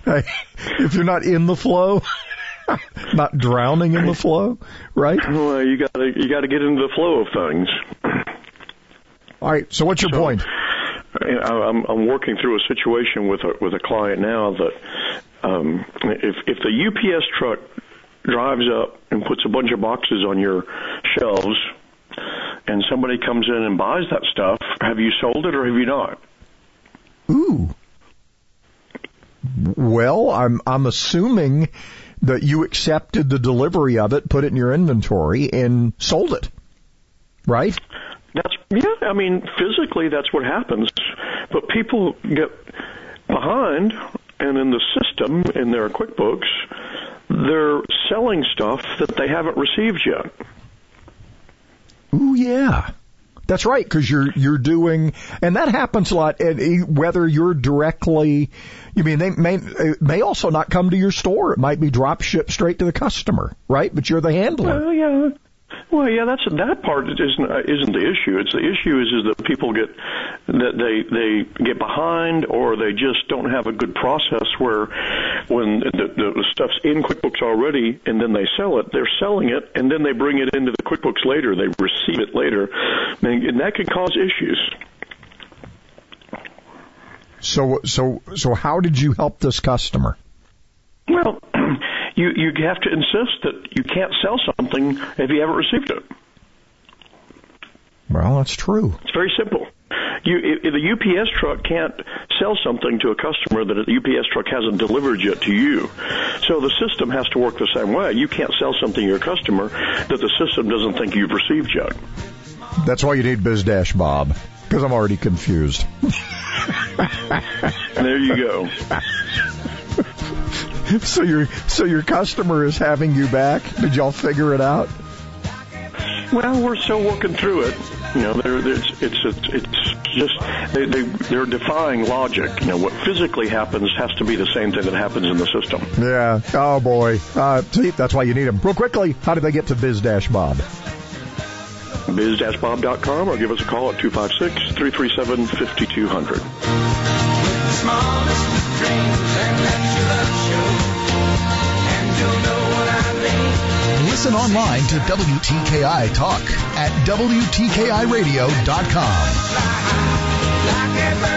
Hey, if you're not in the flow, [LAUGHS] not drowning in the flow, right? Well, you got to you got to get into the flow of things. All right. So what's your point? I- I'm, I'm working through a situation with a with a client now that um, if if the UPS truck drives up and puts a bunch of boxes on your shelves, and somebody comes in and buys that stuff, have you sold it or have you not? Ooh. Well, I'm I'm assuming that you accepted the delivery of it, put it in your inventory, and sold it. Right? That's yeah. I mean, physically, that's what happens. But people get behind, and in the system, in their QuickBooks, they're selling stuff that they haven't received yet. Ooh, yeah. That's right, because you're you're doing, and that happens a lot. And e- whether you're directly, you mean they may it may also not come to your store. It might be drop shipped straight to the customer, right? But you're the handler. Well, yeah. Well, yeah, that's that part isn't isn't the issue. It's the issue is is that people get that they they get behind or they just don't have a good process where when the, the, stuff's in QuickBooks already and then they sell it, they're selling it and then they bring it into the QuickBooks later. They receive it later, and and that can cause issues. So so so how did you help this customer? Well, you you have to insist that you can't sell something if you haven't received it. Well, that's true. It's very simple. You, if the UPS truck can't sell something to a customer that the UPS truck hasn't delivered yet to you, so the system has to work the same way. You can't sell something to your customer that the system doesn't think you've received yet. That's why you need Biz Dash Bob, because I'm already confused. [LAUGHS] there you go. [LAUGHS] [LAUGHS] so your so your customer is having you back. Did y'all figure it out? Well, we're still working through it. You know, they're, they're, it's it's it's it's just they they they're defying logic. You know, what physically happens has to be the same thing that happens in the system. Yeah. Oh boy. Uh, see, that's why you need them. Real quickly, how did they get to Biz Dash Bob? biz-bob.com or give us a call at 256-337-5200. Listen online to WTKI Talk at WTKIRadio.com.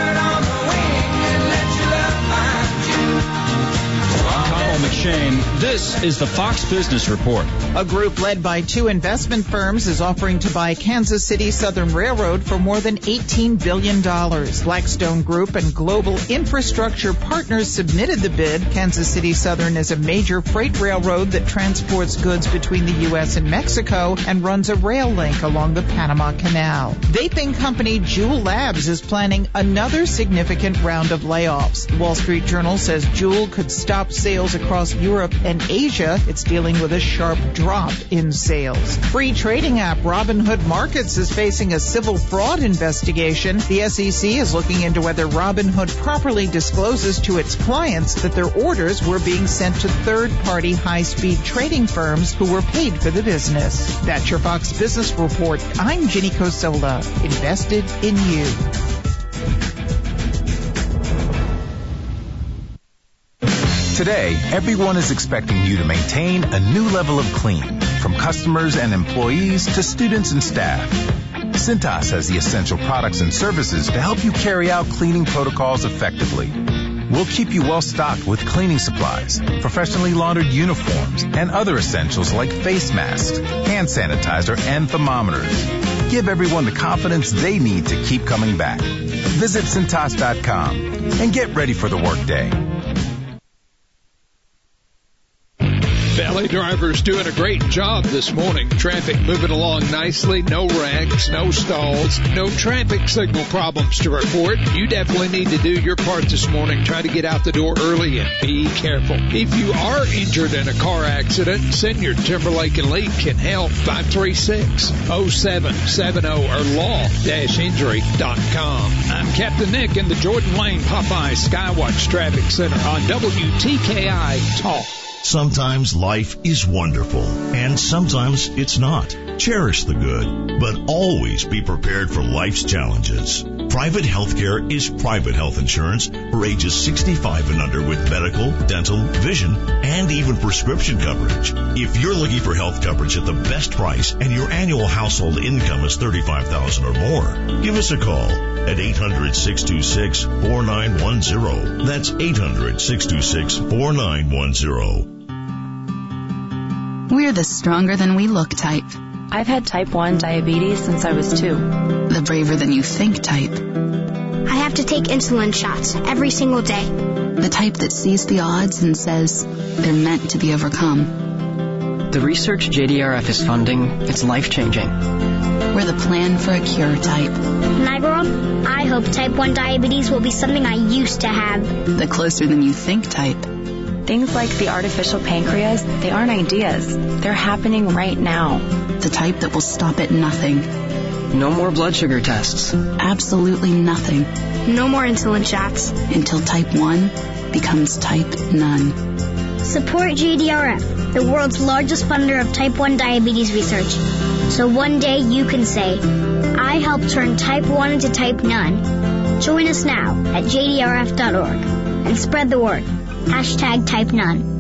I'm Shane. This is the Fox Business Report. A group led by two investment firms is offering to buy Kansas City Southern Railroad for more than $18 billion. Blackstone Group and Global Infrastructure Partners submitted the bid. Kansas City Southern is a major freight railroad that transports goods between the U.S. and Mexico and runs a rail link along the Panama Canal. Vaping company Juul Labs is planning another significant round of layoffs. The Wall Street Journal says Juul could stop sales across Europe and Asia. It's dealing with a sharp drop in sales. Free trading app Robinhood Markets is facing a civil fraud investigation. The SEC is looking into whether Robinhood properly discloses to its clients that their orders were being sent to third-party high-speed trading firms who were paid for the business. That's your Fox Business Report. I'm Ginny Cosola. Invested in you. Today, everyone is expecting you to maintain a new level of clean, from customers and employees to students and staff. Cintas has the essential products and services to help you carry out cleaning protocols effectively. We'll keep you well stocked with cleaning supplies, professionally laundered uniforms, and other essentials like face masks, hand sanitizer, and thermometers. Give everyone the confidence they need to keep coming back. Visit Cintas.com and get ready for the workday. Valley drivers doing a great job this morning. Traffic moving along nicely. No wrecks, no stalls, no traffic signal problems to report. You definitely need to do your part this morning. Try to get out the door early and be careful. If you are injured in a car accident, Siniard Timberlake and Lee can help 536-0770 or law-injury.com. I'm Captain Nick in the Jordan Lane Popeye Skywatch Traffic Center on WTKI Talk. Sometimes life is wonderful, and sometimes it's not. Cherish the good, but always be prepared for life's challenges. Private healthcare is private health insurance for ages 65 and under with medical, dental, vision, and even prescription coverage. If you're looking for health coverage at the best price and your annual household income is 35000 or more, give us a call at 800-626-4910. That's 800-626-4910. We're the stronger than we look type. I've had type 1 diabetes since I was two. The braver than you think type. I have to take insulin shots every single day. The type that sees the odds and says they're meant to be overcome. The research JDRF is funding, it's life changing. We're the plan for a cure type. When I grow up, I hope type 1 diabetes will be something I used to have. The closer than you think type. Things like the artificial pancreas, they aren't ideas. They're happening right now. The type that will stop at nothing. No more blood sugar tests. Absolutely nothing. No more insulin shots. Until type 1 becomes type none. Support JDRF, the world's largest funder of type 1 diabetes research. So one day you can say, I helped turn type 1 into type none. Join us now at jdrf.org and spread the word. Hashtag type none.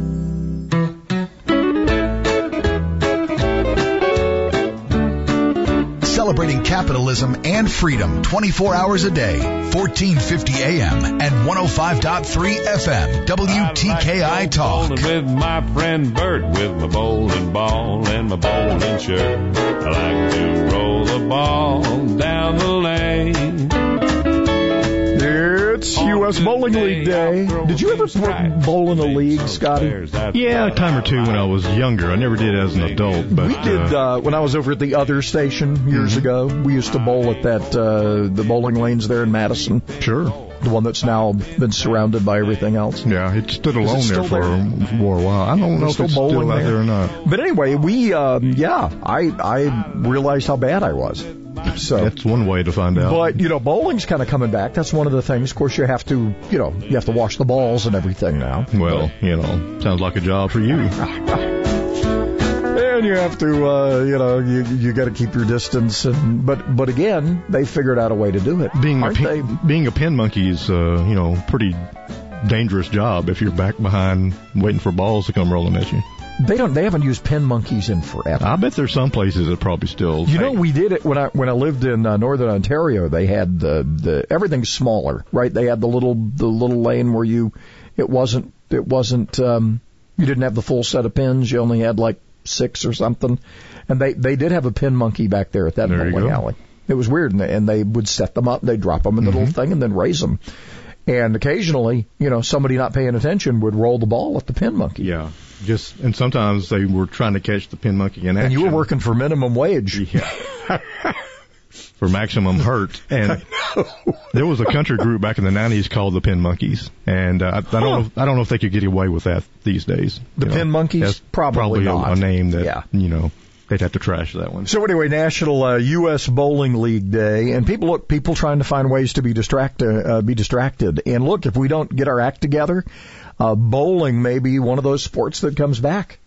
Celebrating capitalism and freedom 24 hours a day. 1450 AM and 105.3 FM. WTKI Talk. With my friend Bert with my bowling ball and my bowling shirt. I like to roll the ball down the It's U.S. Bowling League Day. Did you ever bowl in a league, Scotty? Yeah, a time or two when I was younger. I never did as an adult, but we did uh, uh, when I was over at the other station years Mm-hmm. ago. We used to bowl at that uh, the bowling lanes there in Madison. Sure. The one that's now been surrounded by everything else. Yeah, it stood alone it there for, there? for a while. I don't know We're if it's still bowling out there or not. But anyway, we um, yeah, I I realized how bad I was. So That's one way to find out. But you know, bowling's kind of coming back. That's one of the things. Of course, you have to, you know, you have to wash the balls and everything now. well, you know, sounds like a job for you. And you have to, uh, you know, you you got to keep your distance. And but but again, they figured out a way to do it. Being a Aren't they? pin, being a pin monkey is, uh, you know, pretty dangerous job if you're back behind waiting for balls to come rolling at you. They don't. They haven't used pin monkeys in forever. I bet there's some places that probably still. You know, we did it when I when I lived in uh, northern Ontario. They had the the everything's smaller, right? They had the little the little lane where you it wasn't it wasn't um You didn't have the full set of pins. You only had like six or something. And they they did have a pin monkey back there at that There you bowling go. alley. It was weird, and they, and they would set them up. They drop them in the Mm-hmm. little thing and then raise them. And occasionally, you know, somebody not paying attention would roll the ball at the pin monkey. Yeah. Just and sometimes they were trying to catch the pin monkey in action. And you were working for minimum wage. Yeah. [LAUGHS] for maximum hurt. And there was a country group back in the '90s called the Pin Monkeys, and uh, I, I don't know. If, I don't know if they could get away with that these days. The You know, Pin Monkeys? that's Probably a- not. a, name that Yeah. you know they'd have to trash that one. So anyway, National uh, U.S. Bowling League Day, and people look people trying to find ways to be distracted, uh, be distracted. And look, if we don't get our act together, uh, bowling may be one of those sports that comes back.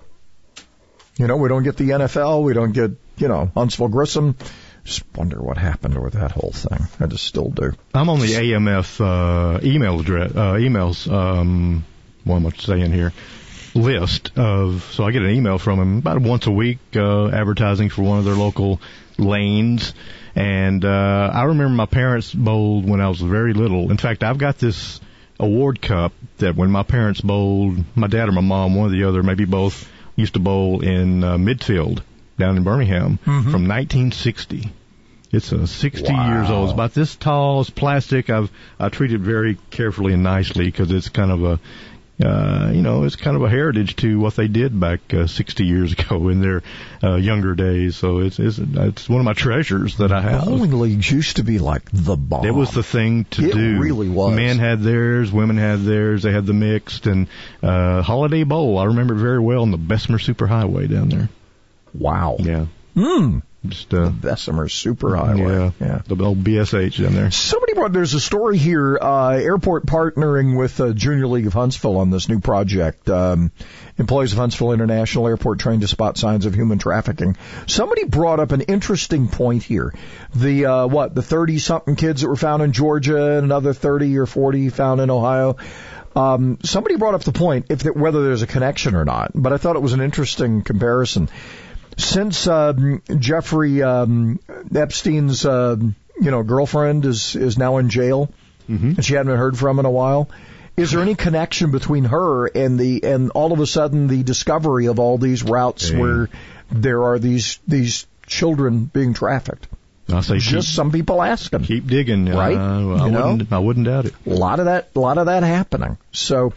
You know, we don't get the NFL, we don't get you know Huntsville Grissom. Just wonder what happened with that whole thing. I just still do. I'm on the AMF uh, email address, uh, emails. Um, what am I saying here? List of so I get an email from them about once a week, uh, advertising for one of their local lanes. And uh, I remember my parents bowled when I was very little. In fact, I've got this award cup that when my parents bowled, my dad or my mom, one or the other, maybe both, used to bowl in uh, midfield down in Birmingham from 1960. It's uh, 60 Wow. years old. It's about this tall. It's plastic. I've I treat it very carefully and nicely because it's kind of a uh, you know, it's kind of a heritage to what they did back uh, 60 years [LAUGHS] ago in their uh, younger days. So it's, it's it's one of my treasures that I have. Bowling leagues used to be like the bomb. It was the thing to It do. really was. Men had theirs, women had theirs. They had the mixed and uh, Holiday Bowl. I remember it very well on the Bessemer Superhighway down there. Wow. Yeah. Hmm. Just uh, Bessemer Superhighway. Yeah. The old BSH in there. Somebody brought, there's a story here, uh, airport partnering with uh, Junior League of Huntsville on this new project. Um, employees of Huntsville International Airport trained to spot signs of human trafficking. Somebody brought up an interesting point here. The, uh, what, the 30 something kids that were found in Georgia and another 30 or 40 found in Ohio. Um, somebody brought up the point if there, whether there's a connection or not, but I thought it was an interesting comparison. Since um, Jeffrey um, Epstein's uh, you know girlfriend is is now in jail, and she hadn't heard from in a while, is there any connection between her and the and all of a sudden the discovery of all these routes Yeah. where there are these these children being trafficked? I say Just keep, some people asking. keep digging. Right? Uh, I You know? wouldn't. I wouldn't doubt it. A lot of that, a lot of that happening. So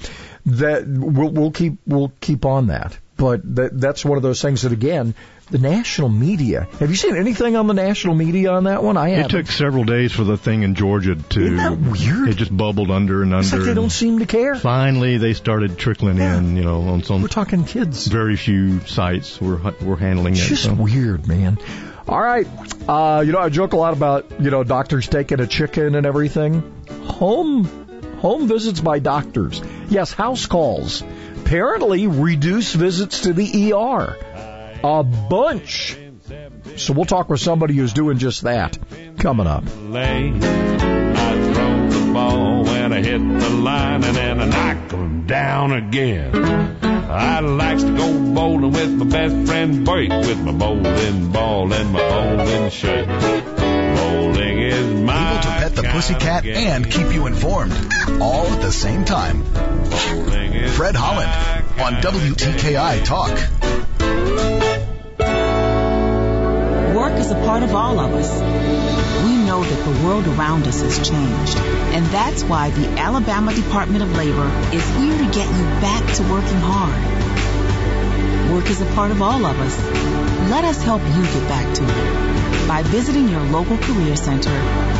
that we'll, we'll keep we'll keep on that. But that that's one of those things that again, the national media. Have you seen anything on the national media on that one? I It haven't. took several days for the thing in Georgia to. Isn't that weird? It just bubbled under and it's under. like they don't seem to care. finally, they started trickling in. You know, on some We're talking kids. very few sites were were handling It's it. just so. weird, man. All right. Uh, you know, I joke a lot about, you know, doctors taking a chicken and everything. Home, home visits by doctors. Yes, house calls. Apparently reduce visits to the ER. A bunch. So we'll talk with somebody who's doing just that coming up. I throw the ball when I hit the line and then I knock 'em down again. I likes to go bowling with my best friend Bert with my bowling ball and my bowling shirt. Pussycat of and keep you informed, all at the same time. Fred Holland on WTKI Talk. Work is a part of all of us. We know that the world around us has changed, and that's why the Alabama Department of Labor is here to get you back to working hard. Work is a part of all of us. Let us help you get back to it by visiting your local career center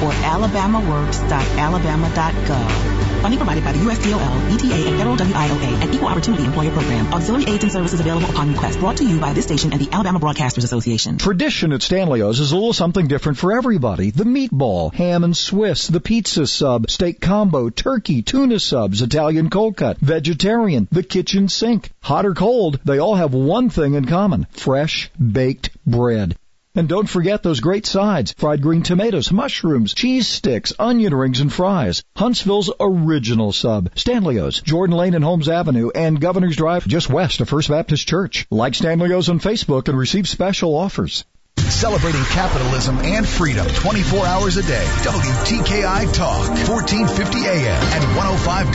or alabamaworks.alabama.gov. Funding provided by the USDOL, ETA, and Federal WIOA and Equal Opportunity Employer Program. Auxiliary aids and services available upon request. Brought to you by this station and the Alabama Broadcasters Association. Tradition at Stanley's is a little something different for everybody. The meatball, ham and Swiss, the pizza sub, steak combo, turkey, tuna subs, Italian cold cut, vegetarian, the kitchen sink. Hot or cold, they all have one thing in common. Fresh baked bread. And don't forget those great sides. Fried green tomatoes, mushrooms, cheese sticks, onion rings, and fries. Huntsville's original sub. Stanley's, Jordan Lane and Holmes Avenue, and Governor's Drive just west of First Baptist Church. Like Stanley's on Facebook and receive special offers. Celebrating capitalism and freedom 24 hours a day. WTKI Talk, 1450 AM and 105.